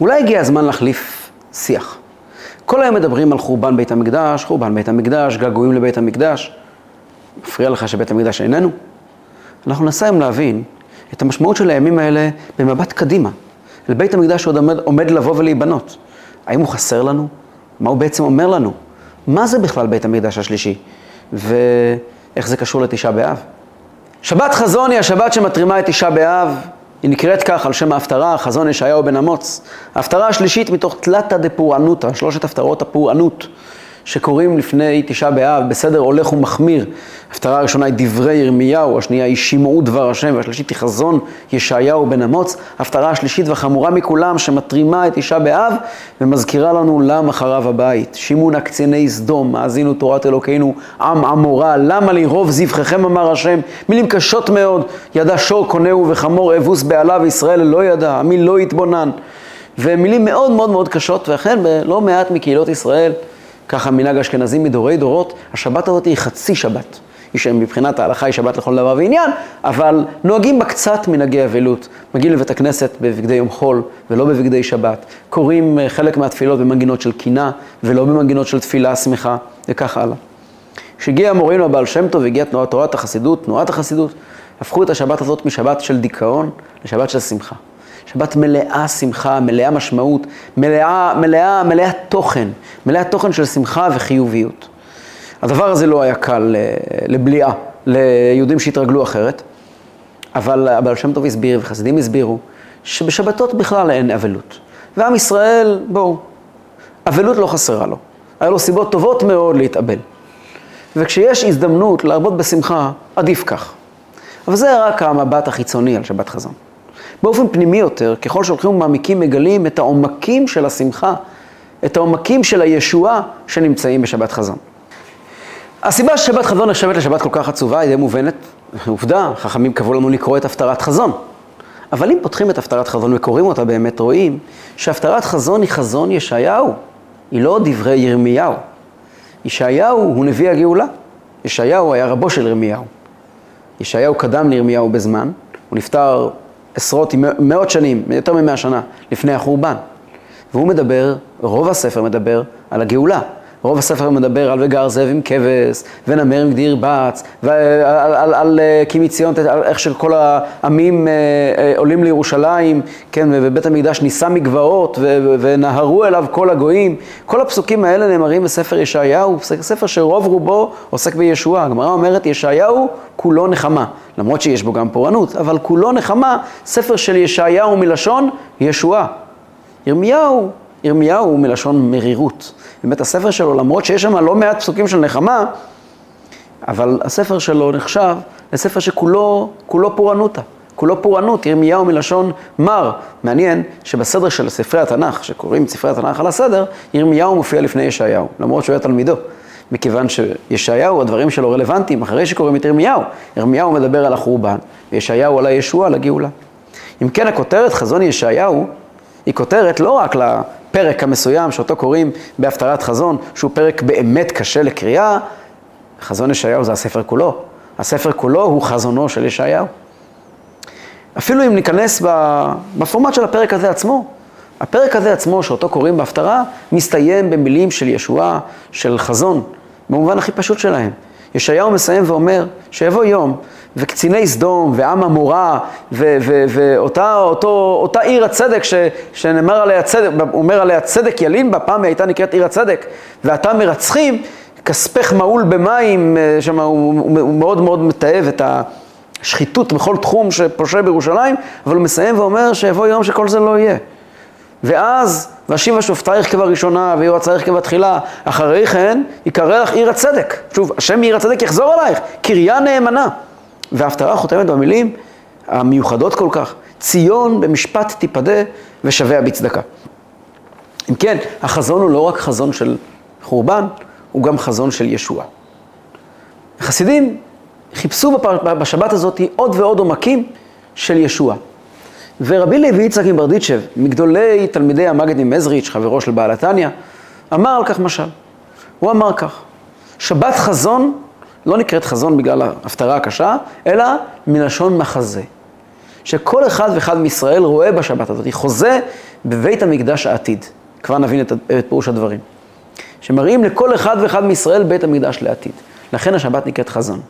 אולי הגיע הזמן להחליף שיח. כל היום מדברים על חורבן בית המקדש, חורבן בית המקדש, געגועים לבית המקדש. מפריע לך שבית המקדש איננו? אנחנו ננסה היום להבין את המשמעות של הימים האלה במבט קדימה. אל בית המקדש שעוד עומד, עומד לבוא ולהיבנות. האם הוא חסר לנו? מה הוא בעצם אומר לנו? מה זה בכלל בית המקדש השלישי? ואיך זה קשור לתשעה באב? שבת חזון היא השבת שמתרימה את תשעה באב. היא נקראת כך על שם ההפטרה, חזון ישעיהו בן אמוץ. ההפטרה השלישית מתוך תלתא דפורענותא, שלושת הפטרות הפורענות. שקוראים לפני תשעה באב, בסדר הולך ומחמיר. ההפטרה הראשונה היא דברי ירמיהו, השנייה היא שמעו דבר השם, והשלישית היא חזון ישעיהו בן אמוץ. ההפטרה השלישית והחמורה מכולם, שמתרימה את תשעה באב ומזכירה לנו למה חרב הבית. שימונה קציני סדום, האזינו תורת אלוקינו, עם עמורה, למה לי רוב זבחיכם אמר השם. מילים קשות מאוד, ידע שור קונהו וחמור אבוס בעלה וישראל לא ידע, עמי לא יתבונן. ומילים מאוד מאוד מאוד קשות, ואכן בלא מעט מקהילות ישראל ככה מנהג אשכנזים מדורי דורות, השבת הזאת היא חצי שבת. היא שמבחינת ההלכה היא שבת לכל דבר ועניין, אבל נוהגים בה קצת מנהגי אבלות. מגיעים לבית הכנסת בבגדי יום חול ולא בבגדי שבת. קוראים אה, חלק מהתפילות במנגינות של קינה ולא במנגינות של תפילה שמחה וכך הלאה. כשהגיע המורים לבעל שם טוב והגיעה תנועת תורת החסידות, תנועת החסידות, הפכו את השבת הזאת משבת של דיכאון לשבת של שמחה. שבת מלאה שמחה, מלאה משמעות, מלאה, מלאה, מלאה תוכן, מלאה תוכן של שמחה וחיוביות. הדבר הזה לא היה קל אה, לבליעה ליהודים שהתרגלו אחרת, אבל הבעל שם טוב הסביר וחסידים הסבירו שבשבתות בכלל אין אבלות. ועם ישראל, בואו, אבלות לא חסרה לו. היה לו סיבות טובות מאוד להתאבל. וכשיש הזדמנות להרבות בשמחה, עדיף כך. אבל זה רק המבט החיצוני על שבת חזון. באופן פנימי יותר, ככל שהולכים ומעמיקים, מגלים את העומקים של השמחה, את העומקים של הישועה שנמצאים בשבת חזון. הסיבה ששבת חזון נחשבת לשבת כל כך עצובה היא די מובנת. עובדה, חכמים קבעו לנו לקרוא את הפטרת חזון. אבל אם פותחים את הפטרת חזון וקוראים אותה באמת, רואים שהפטרת חזון היא חזון ישעיהו, היא לא דברי ירמיהו. ישעיהו הוא נביא הגאולה. ישעיהו היה רבו של ירמיהו. ישעיהו קדם לירמיהו בזמן, הוא נפטר עשרות, מאות שנים, יותר ממאה שנה לפני החורבן. והוא מדבר, רוב הספר מדבר על הגאולה. רוב הספר מדבר על וגר זאב עם כבש, ונמר עם גדיר בץ, ועל על, על, על אה, כי מציון, על איך שכל העמים אה, אה, עולים לירושלים, כן, ובית המקדש נישא מגבעות, ונהרו אליו כל הגויים. כל הפסוקים האלה נאמרים בספר ישעיהו, ספר שרוב רובו עוסק בישועה. הגמרא אומרת, ישעיהו כולו נחמה. למרות שיש בו גם פורענות, אבל כולו נחמה, ספר של ישעיהו מלשון ישועה. ירמיהו, ירמיהו הוא מלשון מרירות. באמת הספר שלו, למרות שיש שם לא מעט פסוקים של נחמה, אבל הספר שלו נחשב לספר שכולו כולו פורענותה. כולו פורענות, ירמיהו מלשון מר. מעניין שבסדר של ספרי התנ"ך, שקוראים את ספרי התנ"ך על הסדר, ירמיהו מופיע לפני ישעיהו, למרות שהוא היה תלמידו. מכיוון שישעיהו, הדברים שלו רלוונטיים אחרי שקוראים את ירמיהו. ירמיהו מדבר על החורבן, וישעיהו על הישוע, על הגאולה. אם כן, הכותרת חזון ישעיהו, היא כותרת לא רק לפרק המסוים שאותו קוראים בהפטרת חזון, שהוא פרק באמת קשה לקריאה, חזון ישעיהו זה הספר כולו. הספר כולו הוא חזונו של ישעיהו. אפילו אם ניכנס בפורמט של הפרק הזה עצמו, הפרק הזה עצמו, שאותו קוראים בהפטרה, מסתיים במילים של ישועה, של חזון, במובן הכי פשוט שלהם. ישעיהו מסיים ואומר שיבוא יום וקציני סדום ועם עמורה ואותה עיר הצדק ש, שנאמר עליה צדק, אומר עליה צדק ילין בה, פעם היא הייתה נקראת עיר הצדק, ואתה מרצחים, כספך מעול במים, אה, שם הוא, הוא, הוא מאוד מאוד מתעב את השחיתות בכל תחום שפושה בירושלים, אבל הוא מסיים ואומר שיבוא יום שכל זה לא יהיה. ואז, ואשיבה שופטייך כבראשונה, ויועצייך כבתחילה, אחרי כן יקרא לך עיר הצדק. שוב, השם עיר הצדק יחזור עלייך, קריה נאמנה. וההפטרה חותמת במילים המיוחדות כל כך, ציון במשפט תיפדה ושביה בצדקה. אם כן, החזון הוא לא רק חזון של חורבן, הוא גם חזון של ישועה. החסידים חיפשו בשבת הזאת עוד ועוד עומקים של ישועה. ורבי לוי יצחק מברדיצ'ב, מגדולי תלמידי המגד ממזריץ', חברו של בעל התניא, אמר על כך משל. הוא אמר כך, שבת חזון לא נקראת חזון בגלל ההפטרה הקשה, אלא מלשון מחזה. שכל אחד ואחד מישראל רואה בשבת הזאת, חוזה בבית המקדש העתיד. כבר נבין את, את פירוש הדברים. שמראים לכל אחד ואחד מישראל בית המקדש לעתיד. לכן השבת נקראת חזון.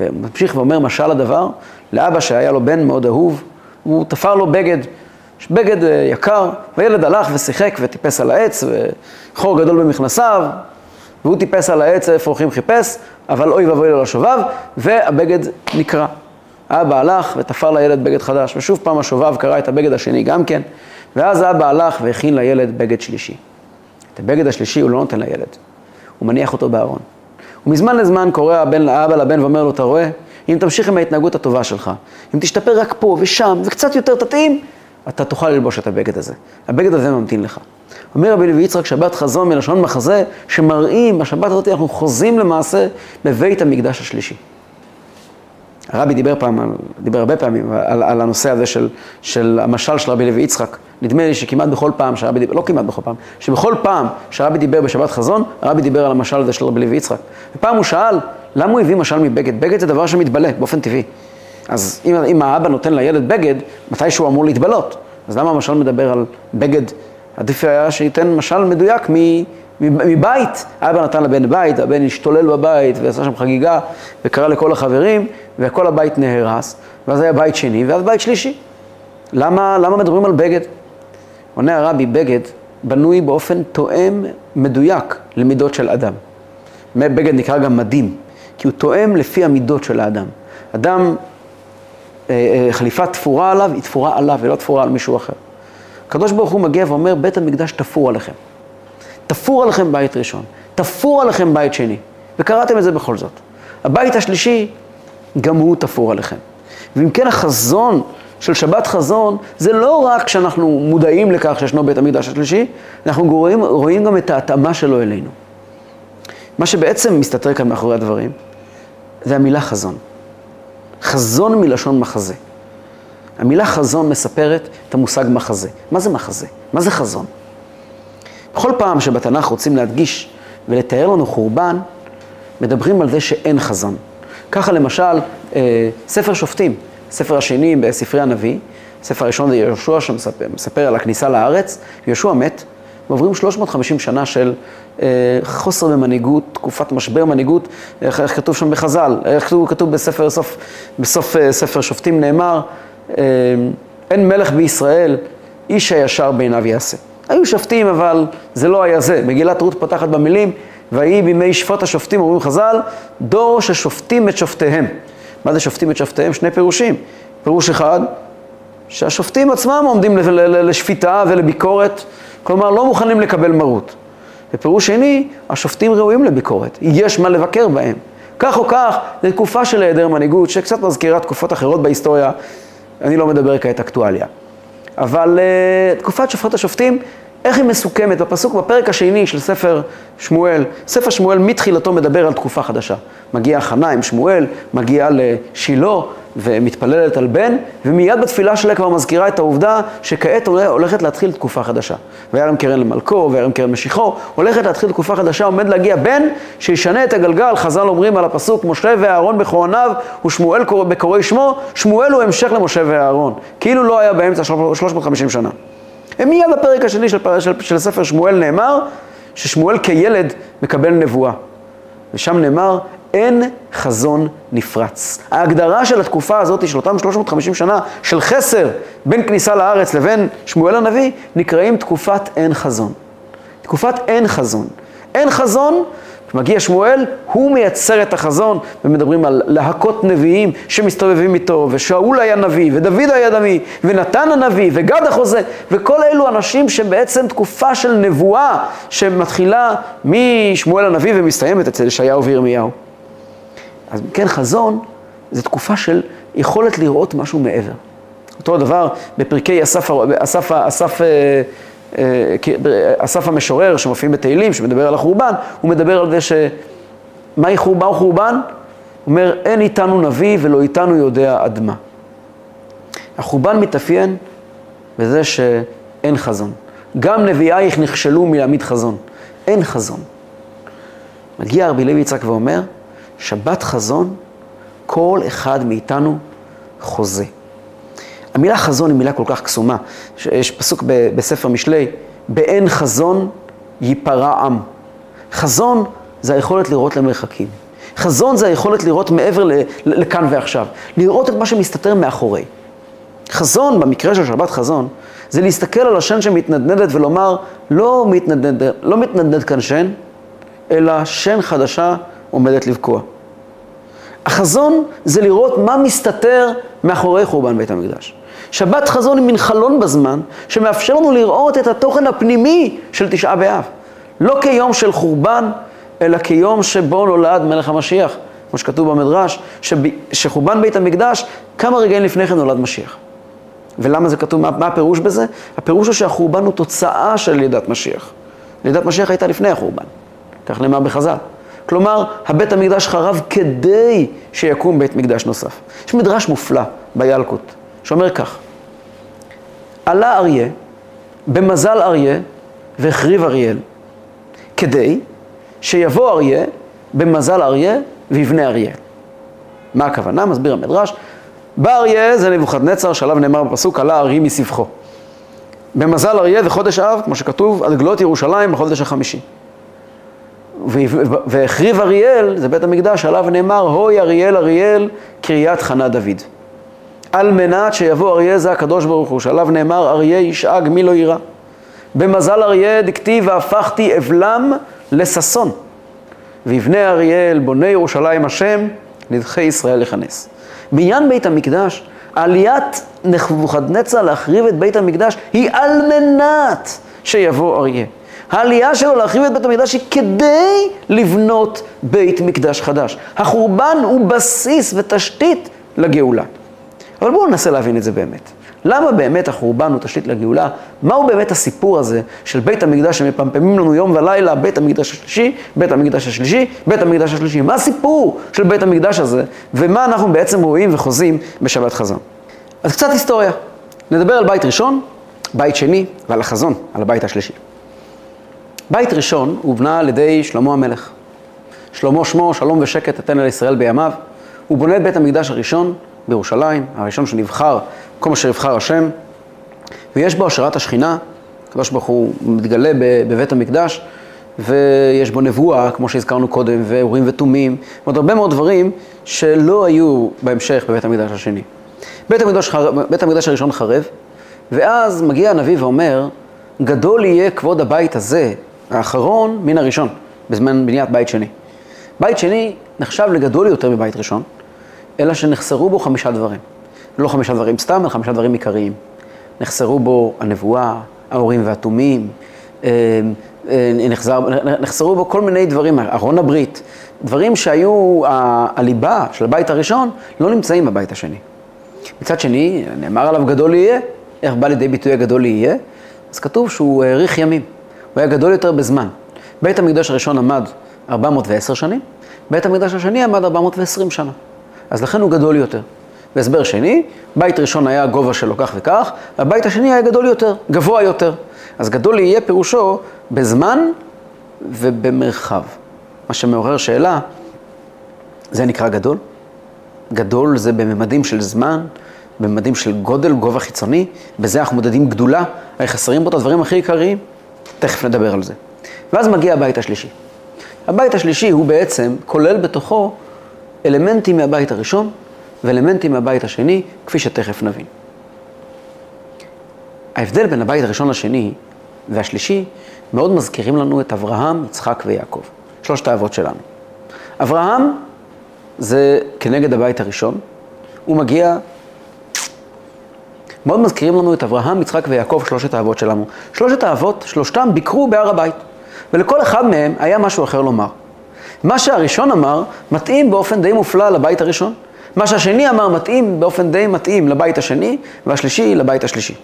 וממשיך ואומר משל הדבר, לאבא שהיה לו בן מאוד אהוב, הוא תפר לו בגד, בגד אה, יקר, והילד הלך ושיחק וטיפס על העץ, וחור גדול במכנסיו, והוא טיפס על העץ איפה הולכים חיפש, אבל אוי ואבוי לו לשובב, והבגד נקרע. האבא הלך ותפר לילד בגד חדש, ושוב פעם השובב קרע את הבגד השני גם כן, ואז האבא הלך והכין לילד בגד שלישי. את הבגד השלישי הוא לא נותן לילד, הוא מניח אותו בארון. ומזמן לזמן קורא הבן לאבא לבן ואומר לו, אתה רואה? אם תמשיך עם ההתנהגות הטובה שלך, אם תשתפר רק פה ושם וקצת יותר תתאים, אתה תוכל ללבוש את הבגד הזה. הבגד הזה ממתין לך. אומר רבי לוי יצחק, שבת חזון מלשון מחזה, שמראים, בשבת הזאת אנחנו חוזים למעשה בבית המקדש השלישי. הרבי דיבר פעם, דיבר הרבה פעמים על, על הנושא הזה של, של המשל של רבי לוי יצחק. נדמה לי שכמעט בכל פעם שהרבי דיבר, לא כמעט בכל פעם, שבכל פעם שהרבי דיבר בשבת חזון, הרבי דיבר על המשל הזה של רבי לוי יצחק. ופעם הוא שאל, למה הוא הביא משל מבגד? בגד זה דבר שמתבלה באופן טבעי. אז אם, אם האבא נותן לילד בגד, מתי שהוא אמור להתבלות? אז למה המשל מדבר על בגד? עדיף היה שייתן משל מדויק. מבית, אבא נתן לבן בית, הבן השתולל בבית ועשה שם חגיגה וקרא לכל החברים וכל הבית נהרס, ואז היה בית שני ואז בית שלישי. למה, למה מדברים על בגד? עונה הרבי, בגד בנוי באופן תואם מדויק למידות של אדם. בגד נקרא גם מדים, כי הוא תואם לפי המידות של האדם. אדם, חליפה תפורה עליו, היא תפורה עליו ולא תפורה על מישהו אחר. הקדוש ברוך הוא מגיע ואומר, בית המקדש תפור עליכם. תפור עליכם בית ראשון, תפור עליכם בית שני, וקראתם את זה בכל זאת. הבית השלישי, גם הוא תפור עליכם. ואם כן החזון של שבת חזון, זה לא רק שאנחנו מודעים לכך שישנו בית המקדש השלישי, אנחנו רואים, רואים גם את ההתאמה שלו אלינו. מה שבעצם מסתתר כאן מאחורי הדברים, זה המילה חזון. חזון מלשון מחזה. המילה חזון מספרת את המושג מחזה. מה זה מחזה? מה זה חזון? בכל פעם שבתנ"ך רוצים להדגיש ולתאר לנו חורבן, מדברים על זה שאין חזון. ככה למשל, אה, ספר שופטים, ספר השני בספרי הנביא, ספר הראשון זה יהושע שמספר על הכניסה לארץ, יהושע מת, ועוברים 350 שנה של אה, חוסר במנהיגות, תקופת משבר מנהיגות, איך, איך כתוב שם בחז"ל, איך כתוב, כתוב בספר, בסוף, בסוף אה, ספר שופטים נאמר, אין מלך בישראל, איש הישר בעיניו יעשה. היו שופטים, אבל זה לא היה זה. מגילת רות פותחת במילים, ויהי בימי שפוט השופטים, אומרים חז"ל, דור ששופטים את שופטיהם. מה זה שופטים את שופטיהם? שני פירושים. פירוש אחד, שהשופטים עצמם עומדים לשפיטה ולביקורת, כלומר לא מוכנים לקבל מרות. ופירוש שני, השופטים ראויים לביקורת, יש מה לבקר בהם. כך או כך, זו תקופה של היעדר מנהיגות, שקצת מזכירה תקופות אחרות בהיסטוריה, אני לא מדבר כעת אקטואליה. אבל uh, תקופת שופט השופטים, איך היא מסוכמת? בפסוק, בפרק השני של ספר שמואל, ספר שמואל מתחילתו מדבר על תקופה חדשה. מגיעה חנה עם שמואל, מגיעה לשילה ומתפללת על בן, ומיד בתפילה שלה כבר מזכירה את העובדה שכעת הולכת להתחיל תקופה חדשה. וירם קרן למלכו, וירם קרן משיחו, הולכת להתחיל תקופה חדשה, עומד להגיע בן שישנה את הגלגל, חז"ל אומרים על הפסוק, משה ואהרון בכהניו ושמואל בקוראי שמו, שמואל הוא המשך למשה ואהרון, כאילו לא היה באמצע 350 שנה. מיד בפרק השני של, של, של ספר שמואל נאמר ששמואל כילד מקבל נבואה. ושם נאמר, אין חזון נפרץ. ההגדרה של התקופה הזאת, של אותם 350 שנה של חסר בין כניסה לארץ לבין שמואל הנביא, נקראים תקופת אין חזון. תקופת אין חזון. אין חזון כשמגיע שמואל, הוא מייצר את החזון, ומדברים על להקות נביאים שמסתובבים איתו, ושאול היה נביא, ודוד היה נביא, ונתן הנביא, וגד החוזה, וכל אלו אנשים שבעצם תקופה של נבואה שמתחילה משמואל הנביא ומסתיימת אצל ישעיהו וירמיהו. אז כן, חזון זה תקופה של יכולת לראות משהו מעבר. אותו הדבר בפרקי אסף, אסף, אסף אה, אה, אסף המשורר שמופיעים בתהילים, שמדבר על החורבן, הוא מדבר על זה ש... מהי חורבן? הוא חורבן? הוא אומר, אין איתנו נביא ולא איתנו יודע עד מה. החורבן מתאפיין בזה שאין חזון. גם נביאייך נכשלו מלהעמיד חזון. אין חזון. מגיע רבי לוי יצחק ואומר, שבת חזון, כל אחד מאיתנו חוזה. המילה חזון היא מילה כל כך קסומה. יש פסוק בספר משלי, באין חזון ייפרע עם. חזון זה היכולת לראות למרחקים. חזון זה היכולת לראות מעבר לכאן ועכשיו. לראות את מה שמסתתר מאחורי. חזון, במקרה של שבת חזון, זה להסתכל על השן שמתנדנדת ולומר, לא מתנדנד, לא מתנדנד כאן שן, אלא שן חדשה עומדת לבקוע. החזון זה לראות מה מסתתר מאחורי חורבן בית המקדש. שבת חזון היא מין חלון בזמן שמאפשר לנו לראות את התוכן הפנימי של תשעה באב. לא כיום של חורבן, אלא כיום שבו נולד מלך המשיח. כמו שכתוב במדרש, שב... שחורבן בית המקדש, כמה רגעים לפני כן נולד משיח. ולמה זה כתוב, מה, מה הפירוש בזה? הפירוש הוא שהחורבן הוא תוצאה של לידת משיח. לידת משיח הייתה לפני החורבן, כך נאמר בחז"ל. כלומר, הבית המקדש חרב כדי שיקום בית מקדש נוסף. יש מדרש מופלא בילקוט, שאומר כך: עלה אריה, במזל אריה, והחריב אריאל, כדי שיבוא אריה, במזל אריה, ויבנה אריה. מה הכוונה? מסביר המדרש. בא אריה זה נבוכדנצר, שעליו נאמר בפסוק, עלה אריה מסבכו. במזל אריה זה חודש אב, כמו שכתוב, על גלות ירושלים בחודש החמישי. והחריב אריאל, זה בית המקדש, עליו נאמר, הוי אריאל אריאל, קריית חנה דוד. על מנת שיבוא אריה זה הקדוש ברוך הוא, שעליו נאמר, אריה ישאג מי לא יירא. במזל אריה דכתיב, והפכתי אבלם לששון. ויבנה אריאל, בונה ירושלים השם, נדחי ישראל לכנס. בעניין בית המקדש, עליית נבוכדנצר להחריב את בית המקדש היא על מנת שיבוא אריה. העלייה שלו להחריב את בית המקדש היא כדי לבנות בית מקדש חדש. החורבן הוא בסיס ותשתית לגאולה. אבל בואו ננסה להבין את זה באמת. למה באמת החורבן הוא תשתית לגאולה? מהו באמת הסיפור הזה של בית המקדש שמפמפמים לנו יום ולילה, בית המקדש השלישי, בית המקדש השלישי, בית המקדש השלישי? מה הסיפור של בית המקדש הזה, ומה אנחנו בעצם רואים וחוזים בשבת חזון? אז קצת היסטוריה. נדבר על בית ראשון, בית שני ועל החזון, על הבית השלישי. בית ראשון הובנה על ידי שלמה המלך. שלמה שמו, שלום ושקט אתן אל ישראל בימיו. הוא בונה את בית המקדש הראשון בירושלים, הראשון שנבחר, כל מה שנבחר השם, ויש בו השראת השכינה, הקדוש ברוך הוא מתגלה בבית המקדש, ויש בו נבואה, כמו שהזכרנו קודם, ואורים ותומים, ועוד הרבה מאוד דברים שלא היו בהמשך בבית המקדש השני. בית המקדש, בית המקדש הראשון חרב, ואז מגיע הנביא ואומר, גדול יהיה כבוד הבית הזה, האחרון, מן הראשון, בזמן בניית בית שני. בית שני נחשב לגדול יותר מבית ראשון, אלא שנחסרו בו חמישה דברים. לא חמישה דברים סתם, אלא חמישה דברים עיקריים. נחסרו בו הנבואה, ההורים והתומים, אה, אה, נחזר, נחסרו בו כל מיני דברים, ארון הברית, דברים שהיו הליבה של הבית הראשון, לא נמצאים בבית השני. מצד שני, נאמר עליו גדול יהיה, איך בא לידי ביטוי הגדול יהיה? אז כתוב שהוא האריך ימים, הוא היה גדול יותר בזמן. בית המקדש הראשון עמד 410 שנים, בית המקדש השני עמד 420 שנה. אז לכן הוא גדול יותר. והסבר שני, בית ראשון היה גובה שלו כך וכך, הבית השני היה גדול יותר, גבוה יותר. אז גדול יהיה פירושו בזמן ובמרחב. מה שמעורר שאלה, זה נקרא גדול? גדול זה בממדים של זמן, בממדים של גודל, גובה חיצוני, בזה אנחנו מודדים גדולה, הרי חסרים בו את הדברים הכי עיקריים, תכף נדבר על זה. ואז מגיע הבית השלישי. הבית השלישי הוא בעצם כולל בתוכו אלמנטים מהבית הראשון ואלמנטים מהבית השני, כפי שתכף נבין. ההבדל בין הבית הראשון לשני והשלישי מאוד מזכירים לנו את אברהם, יצחק ויעקב, שלושת האבות שלנו. אברהם זה כנגד הבית הראשון, הוא מגיע, מאוד מזכירים לנו את אברהם, יצחק ויעקב, שלושת האבות שלנו. שלושת האבות, שלושתם ביקרו בהר הבית, ולכל אחד מהם היה משהו אחר לומר. מה שהראשון אמר, מתאים באופן די מופלא לבית הראשון. מה שהשני אמר, מתאים באופן די מתאים לבית השני, והשלישי לבית השלישי.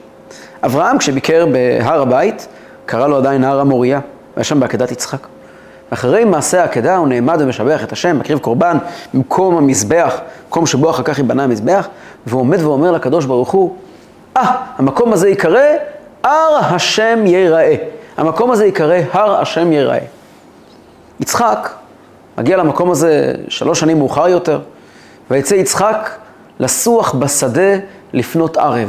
אברהם, כשביקר בהר הבית, קרא לו עדיין הר המוריה, והיה שם בעקדת יצחק. אחרי מעשה העקדה הוא נעמד ומשבח את השם, מקריב קורבן במקום המזבח, מקום שבו אחר כך ייבנה המזבח, והוא עומד ואומר לקדוש ברוך הוא, אה, ah, המקום הזה ייקרא הר השם ייראה. המקום הזה ייקרא הר השם ייראה. יצחק מגיע למקום הזה שלוש שנים מאוחר יותר, ויצא יצחק לסוח בשדה לפנות ערב.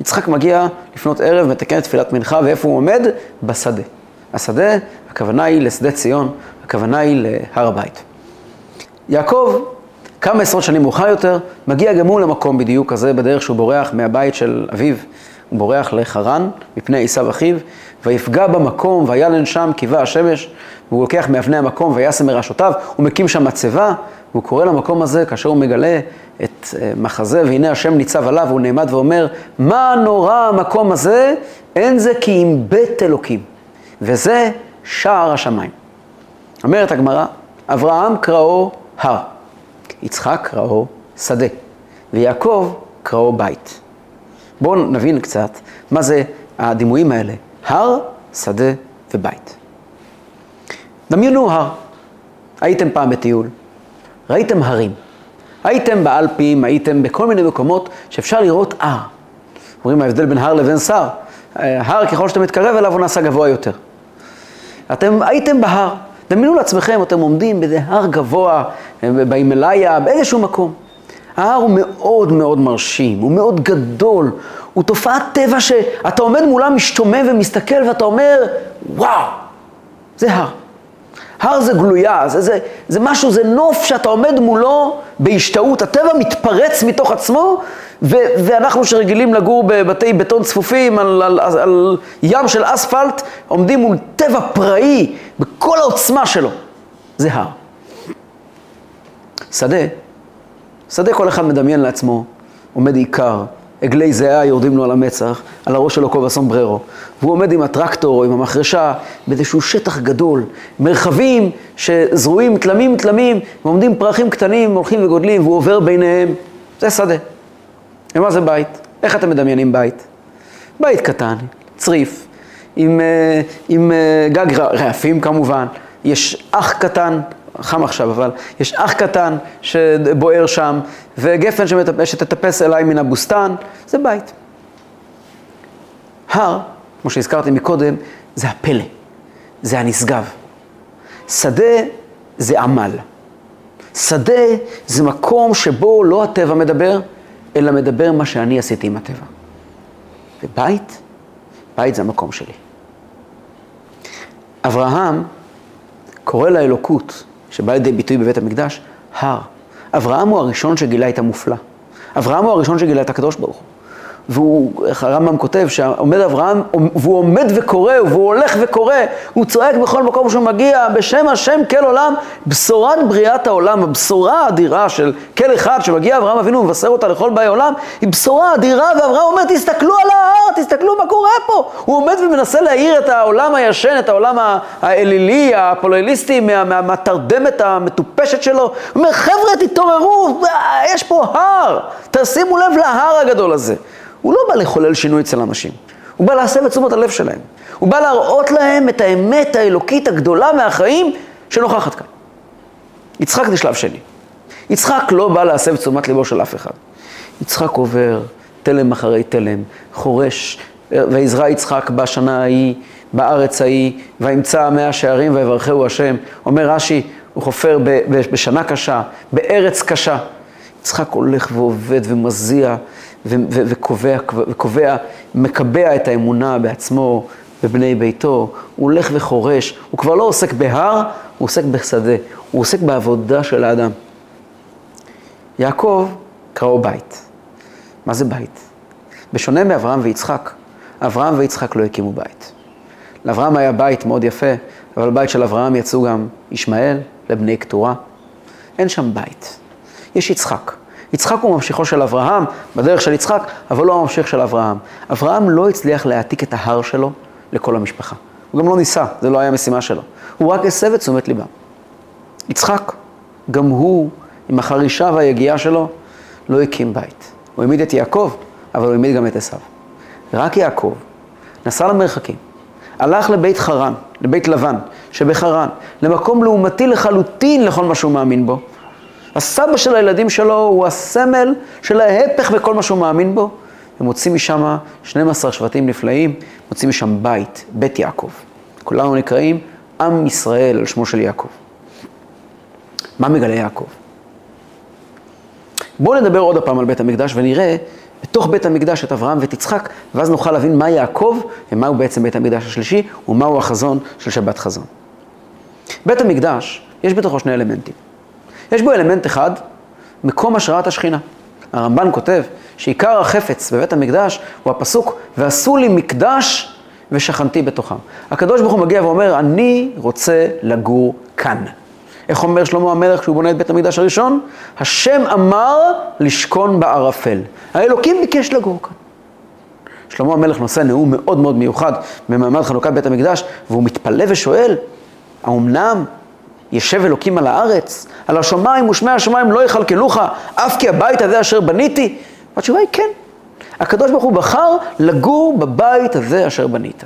יצחק מגיע לפנות ערב, מתקן את תפילת מנחה, ואיפה הוא עומד? בשדה. השדה, הכוונה היא לשדה ציון, הכוונה היא להר הבית. יעקב, כמה עשרות שנים מאוחר יותר, מגיע גם הוא למקום בדיוק כזה, בדרך שהוא בורח מהבית של אביו. הוא בורח לחרן מפני עשיו אחיו, ויפגע במקום, וילן שם קיבה השמש, והוא לוקח מאבני המקום וישם מראשותיו, הוא מקים שם מצבה, והוא קורא למקום הזה כאשר הוא מגלה את אה, מחזה, והנה השם ניצב עליו, והוא נעמד ואומר, מה נורא המקום הזה? אין זה כי אם בית אלוקים, וזה שער השמיים. אומרת הגמרא, אברהם קראו הר, יצחק קראו שדה, ויעקב קראו בית. בואו נבין קצת מה זה הדימויים האלה, הר, שדה ובית. דמיינו הר, הייתם פעם בטיול, ראיתם הרים, הייתם באלפים, הייתם בכל מיני מקומות שאפשר לראות הר. אומרים ההבדל בין הר לבין שר, הר ככל שאתה מתקרב אליו הוא נעשה גבוה יותר. אתם הייתם בהר, דמיינו לעצמכם, אתם עומדים באיזה הר גבוה, בהימאליה, באיזשהו מקום. ההר הוא מאוד מאוד מרשים, הוא מאוד גדול, הוא תופעת טבע שאתה עומד מולה, משתומם ומסתכל ואתה אומר, וואו, זה הר. הר זה גלויה, זה, זה, זה משהו, זה נוף שאתה עומד מולו בהשתאות, הטבע מתפרץ מתוך עצמו, ו, ואנחנו שרגילים לגור בבתי בטון צפופים על, על, על, על ים של אספלט, עומדים מול טבע פראי בכל העוצמה שלו. זה הר. שדה שדה כל אחד מדמיין לעצמו, עומד עיקר, עגלי זיעה יורדים לו על המצח, על הראש שלו כובע סומבררו. והוא עומד עם הטרקטור או עם המחרשה באיזשהו שטח גדול, מרחבים שזרועים תלמים תלמים, ועומדים פרחים קטנים, הולכים וגודלים, והוא עובר ביניהם. זה שדה. ומה זה בית? איך אתם מדמיינים בית? בית קטן, צריף, עם, אה, עם אה, גג רעפים כמובן, יש אח קטן, חם עכשיו, אבל יש אח קטן שבוער שם, וגפן שתטפס אליי מן הבוסתן, זה בית. הר, כמו שהזכרתי מקודם, זה הפלא, זה הנשגב. שדה זה עמל. שדה זה מקום שבו לא הטבע מדבר, אלא מדבר מה שאני עשיתי עם הטבע. ובית, בית זה המקום שלי. אברהם קורא לאלוקות שבא לידי ביטוי בבית המקדש, הר. אברהם הוא הראשון שגילה את המופלא. אברהם הוא הראשון שגילה את הקדוש ברוך הוא. והוא, איך הרמב"ם כותב, שעומד אברהם, והוא עומד וקורא, והוא הולך וקורא, הוא צועק בכל מקום שהוא מגיע, בשם השם כל עולם, בשורת בריאת העולם, הבשורה האדירה של כל אחד שמגיע אברהם אבינו ומבשר אותה לכל באי עולם, היא בשורה אדירה, ואברהם אומר, תסתכלו על ההר, תסתכלו מה קורה פה. הוא עומד ומנסה להאיר את העולם הישן, את העולם האלילי, הפולליסטי, מהתרדמת המטופשת שלו. הוא אומר, חבר'ה, תתעוררו, יש פה הר, תשימו לב להר הגדול הזה. הוא לא בא לחולל שינוי אצל אנשים, הוא בא להסב את תשומת הלב שלהם. הוא בא להראות להם את האמת האלוקית הגדולה מהחיים שנוכחת כאן. יצחק זה שלב שני. יצחק לא בא להסב תשומת ליבו של אף אחד. יצחק עובר תלם אחרי תלם, חורש, ויזרע יצחק בשנה ההיא, בארץ ההיא, וימצא מאה שערים ויברכהו השם. אומר רש"י, הוא חופר בשנה קשה, בארץ קשה. יצחק הולך ועובד ומזיע וקובע, מקבע את האמונה בעצמו, בבני ביתו, הוא הולך וחורש, הוא כבר לא עוסק בהר, הוא עוסק בשדה, הוא עוסק בעבודה של האדם. יעקב קראו בית. מה זה בית? בשונה מאברהם ויצחק, אברהם ויצחק לא הקימו בית. לאברהם היה בית מאוד יפה, אבל בבית של אברהם יצאו גם ישמעאל לבני קטורה. אין שם בית. יש יצחק. יצחק הוא ממשיכו של אברהם, בדרך של יצחק, אבל לא הממשיך של אברהם. אברהם לא הצליח להעתיק את ההר שלו לכל המשפחה. הוא גם לא ניסה, זה לא היה המשימה שלו. הוא רק הסב את תשומת ליבם. יצחק, גם הוא, עם החרישה והיגיעה שלו, לא הקים בית. הוא העמיד את יעקב, אבל הוא העמיד גם את עשיו. רק יעקב נסע למרחקים, הלך לבית חרן, לבית לבן שבחרן, למקום לעומתי לחלוטין לכל מה שהוא מאמין בו, הסבא של הילדים שלו הוא הסמל של ההפך בכל מה שהוא מאמין בו. ומוצאים משם 12 שבטים נפלאים, מוצאים משם בית, בית יעקב. כולנו נקראים עם ישראל על שמו של יעקב. מה מגלה יעקב? בואו נדבר עוד פעם על בית המקדש ונראה בתוך בית המקדש את אברהם ואת יצחק, ואז נוכל להבין מה יעקב ומהו בעצם בית המקדש השלישי ומהו החזון של שבת חזון. בית המקדש, יש בתוכו שני אלמנטים. יש בו אלמנט אחד, מקום השראת השכינה. הרמב"ן כותב שעיקר החפץ בבית המקדש הוא הפסוק, ועשו לי מקדש ושכנתי בתוכם. הקדוש ברוך הוא מגיע ואומר, אני רוצה לגור כאן. איך אומר שלמה המלך כשהוא בונה את בית המקדש הראשון? השם אמר לשכון בערפל. האלוקים ביקש לגור כאן. שלמה המלך נושא נאום מאוד מאוד מיוחד במעמד חנוכת בית המקדש, והוא מתפלא ושואל, האומנם ישב אלוקים על הארץ? על השמיים ושמי השמיים לא יכלכלוך, אף כי הבית הזה אשר בניתי? והתשובה היא כן. הקדוש ברוך הוא בחר לגור בבית הזה אשר בנית.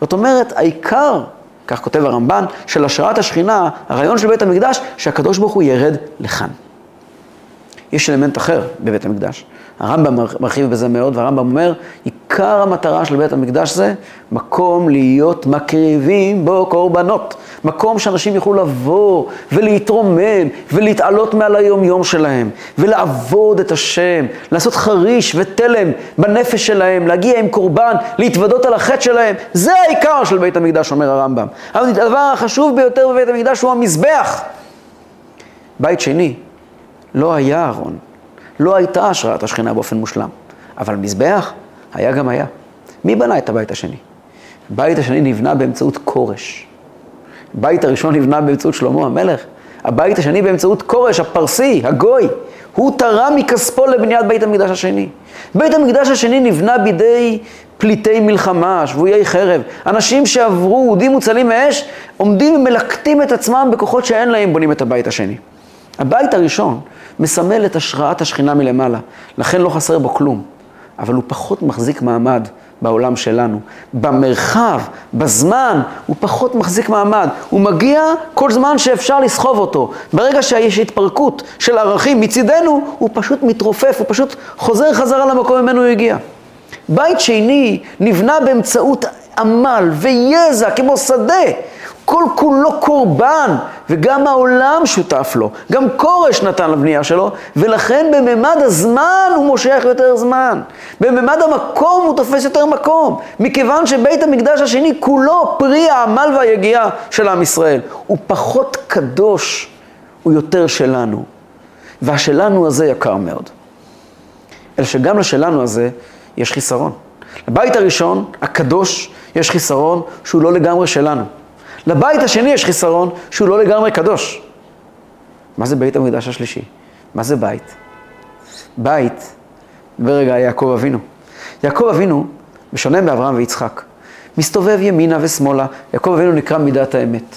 זאת אומרת, העיקר כך כותב הרמב"ן, של השראת השכינה, הרעיון של בית המקדש, שהקדוש ברוך הוא ירד לכאן. יש אלמנט אחר בבית המקדש. הרמב"ם מרחיב בזה מאוד, והרמב"ם אומר, עיקר המטרה של בית המקדש זה מקום להיות מקריבים בו קורבנות. מקום שאנשים יוכלו לבוא ולהתרומם ולהתעלות מעל היום-יום שלהם, ולעבוד את השם, לעשות חריש ותלם בנפש שלהם, להגיע עם קורבן, להתוודות על החטא שלהם. זה העיקר של בית המקדש, אומר הרמב"ם. אבל הדבר החשוב ביותר בבית המקדש הוא המזבח. בית שני, לא היה ארון, לא הייתה השראת השכינה באופן מושלם, אבל מזבח היה גם היה. מי בנה את הבית השני? הבית השני נבנה באמצעות כורש. הבית הראשון נבנה באמצעות שלמה המלך, הבית השני באמצעות כורש, הפרסי, הגוי. הוא תרם מכספו לבניית בית המקדש השני. בית המקדש השני נבנה בידי פליטי מלחמה, שבויי חרב. אנשים שעברו, אודים מוצלים מאש, עומדים ומלקטים את עצמם בכוחות שאין להם, בונים את הבית השני. הבית הראשון מסמל את השראת השכינה מלמעלה, לכן לא חסר בו כלום, אבל הוא פחות מחזיק מעמד בעולם שלנו. במרחב, בזמן, הוא פחות מחזיק מעמד. הוא מגיע כל זמן שאפשר לסחוב אותו. ברגע שיש התפרקות של ערכים מצידנו, הוא פשוט מתרופף, הוא פשוט חוזר חזרה למקום ממנו הוא הגיע. בית שני נבנה באמצעות עמל ויזע כמו שדה. כל כולו קורבן, וגם העולם שותף לו, גם כורש נתן לבנייה שלו, ולכן בממד הזמן הוא מושך יותר זמן. בממד המקום הוא תופס יותר מקום, מכיוון שבית המקדש השני כולו פרי העמל והיגיעה של עם ישראל. הוא פחות קדוש, הוא יותר שלנו. והשלנו הזה יקר מאוד. אלא שגם לשלנו הזה יש חיסרון. לבית הראשון, הקדוש, יש חיסרון שהוא לא לגמרי שלנו. לבית השני יש חיסרון שהוא לא לגמרי קדוש. מה זה בית המקדש השלישי? מה זה בית? בית, ברגע יעקב אבינו. יעקב אבינו, בשונה מאברהם ויצחק, מסתובב ימינה ושמאלה. יעקב אבינו נקרא מידת האמת.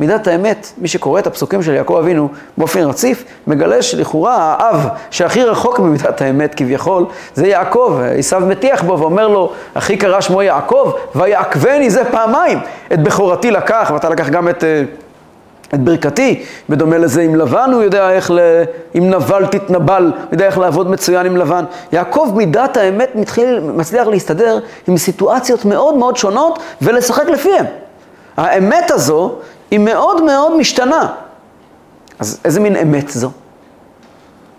מידת האמת, מי שקורא את הפסוקים של יעקב אבינו באופן רציף, מגלה שלכאורה האב שהכי רחוק ממידת האמת כביכול, זה יעקב. עשיו מטיח בו ואומר לו, הכי קרא שמו יעקב, ויעקבני זה פעמיים. את בכורתי לקח, ואתה לקח גם את... אה, את ברכתי, בדומה לזה עם לבן, הוא יודע איך, ל... אם נבל תתנבל, הוא יודע איך לעבוד מצוין עם לבן. יעקב מידת האמת מתחיל, מצליח להסתדר עם סיטואציות מאוד מאוד שונות ולשחק לפיהם. האמת הזו היא מאוד מאוד משתנה. אז איזה מין אמת זו?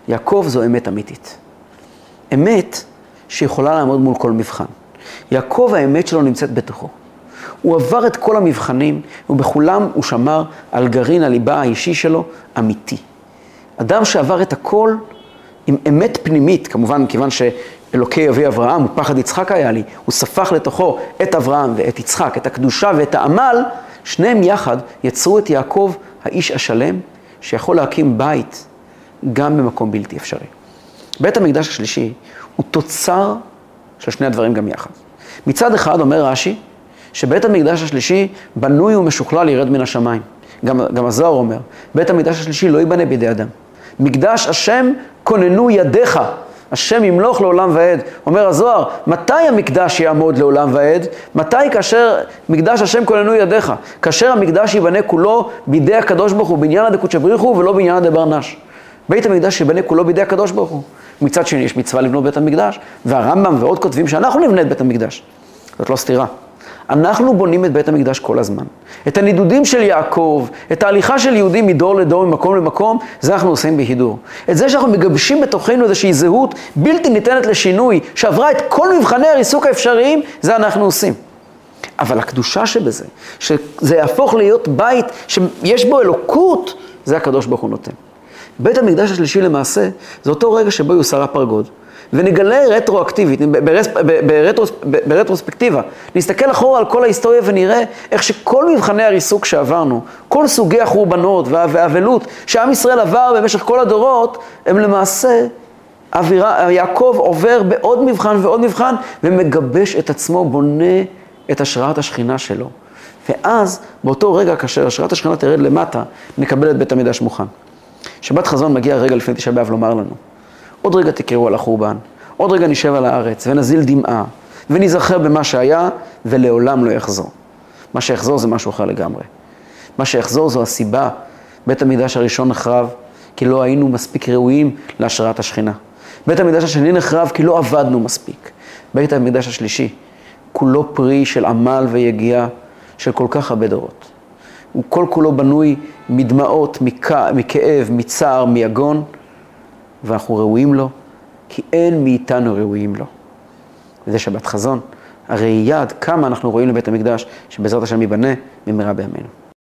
יעקב זו אמת אמיתית. אמת שיכולה לעמוד מול כל מבחן. יעקב האמת שלו נמצאת בתוכו. הוא עבר את כל המבחנים, ובכולם הוא שמר על גרעין הליבה האישי שלו אמיתי. אדם שעבר את הכל עם אמת פנימית, כמובן, כיוון שאלוקי אבי אברהם ופחד יצחק היה לי, הוא ספח לתוכו את אברהם ואת יצחק, את הקדושה ואת העמל, שניהם יחד יצרו את יעקב האיש השלם, שיכול להקים בית גם במקום בלתי אפשרי. בית המקדש השלישי הוא תוצר של שני הדברים גם יחד. מצד אחד אומר רש"י, שבית המקדש השלישי בנוי ומשוכלל ירד מן השמיים. גם, גם הזוהר אומר, בית המקדש השלישי לא ייבנה בידי אדם. מקדש השם כוננו ידיך, השם ימלוך לעולם ועד. אומר הזוהר, מתי המקדש יעמוד לעולם ועד? מתי כאשר מקדש השם כוננו ידיך? כאשר המקדש ייבנה כולו בידי הקדוש ברוך הוא, בעניין הדקות שבריחו ולא בעניין הדבר נש. בית המקדש ייבנה כולו בידי הקדוש ברוך הוא. מצד שני, יש מצווה לבנות בית המקדש, והרמב"ם ועוד כותבים שאנחנו נבנה את בית המקדש. זאת לא סתירה. אנחנו בונים את בית המקדש כל הזמן. את הנידודים של יעקב, את ההליכה של יהודים מדור לדור, ממקום למקום, זה אנחנו עושים בהידור. את זה שאנחנו מגבשים בתוכנו איזושהי זהות בלתי ניתנת לשינוי, שעברה את כל מבחני הריסוק האפשריים, זה אנחנו עושים. אבל הקדושה שבזה, שזה יהפוך להיות בית שיש בו אלוקות, זה הקדוש ברוך הוא נותן. בית המקדש השלישי למעשה, זה אותו רגע שבו יוסר הפרגוד. ונגלה רטרואקטיבית, ברטרוספקטיבה, נסתכל אחורה על כל ההיסטוריה ונראה איך שכל מבחני הריסוק שעברנו, כל סוגי החורבנות והאבלות שעם ישראל עבר במשך כל הדורות, הם למעשה, אווירה, יעקב עובר בעוד מבחן ועוד מבחן ומגבש את עצמו, בונה את השראת השכינה שלו. ואז, באותו רגע, כאשר השראת השכינה תרד למטה, נקבל את בית המקדש מוכן. שבת חזון מגיע רגע לפני תשעה באב לומר לנו. עוד רגע תקראו על החורבן, עוד רגע נשב על הארץ ונזיל דמעה, וניזכר במה שהיה, ולעולם לא יחזור. מה שיחזור זה משהו אחר לגמרי. מה שיחזור זו הסיבה, בית המקדש הראשון נחרב, כי לא היינו מספיק ראויים להשראת השכינה. בית המקדש השני נחרב כי לא עבדנו מספיק. בית המקדש השלישי, כולו פרי של עמל ויגיעה של כל כך הרבה דורות. הוא כל כולו בנוי מדמעות, מכאב, מצער, מיגון. ואנחנו ראויים לו, כי אין מאיתנו ראויים לו. וזה שבת חזון, הראייה עד כמה אנחנו רואים לבית המקדש, שבעזרת השם ייבנה במהרה בימינו.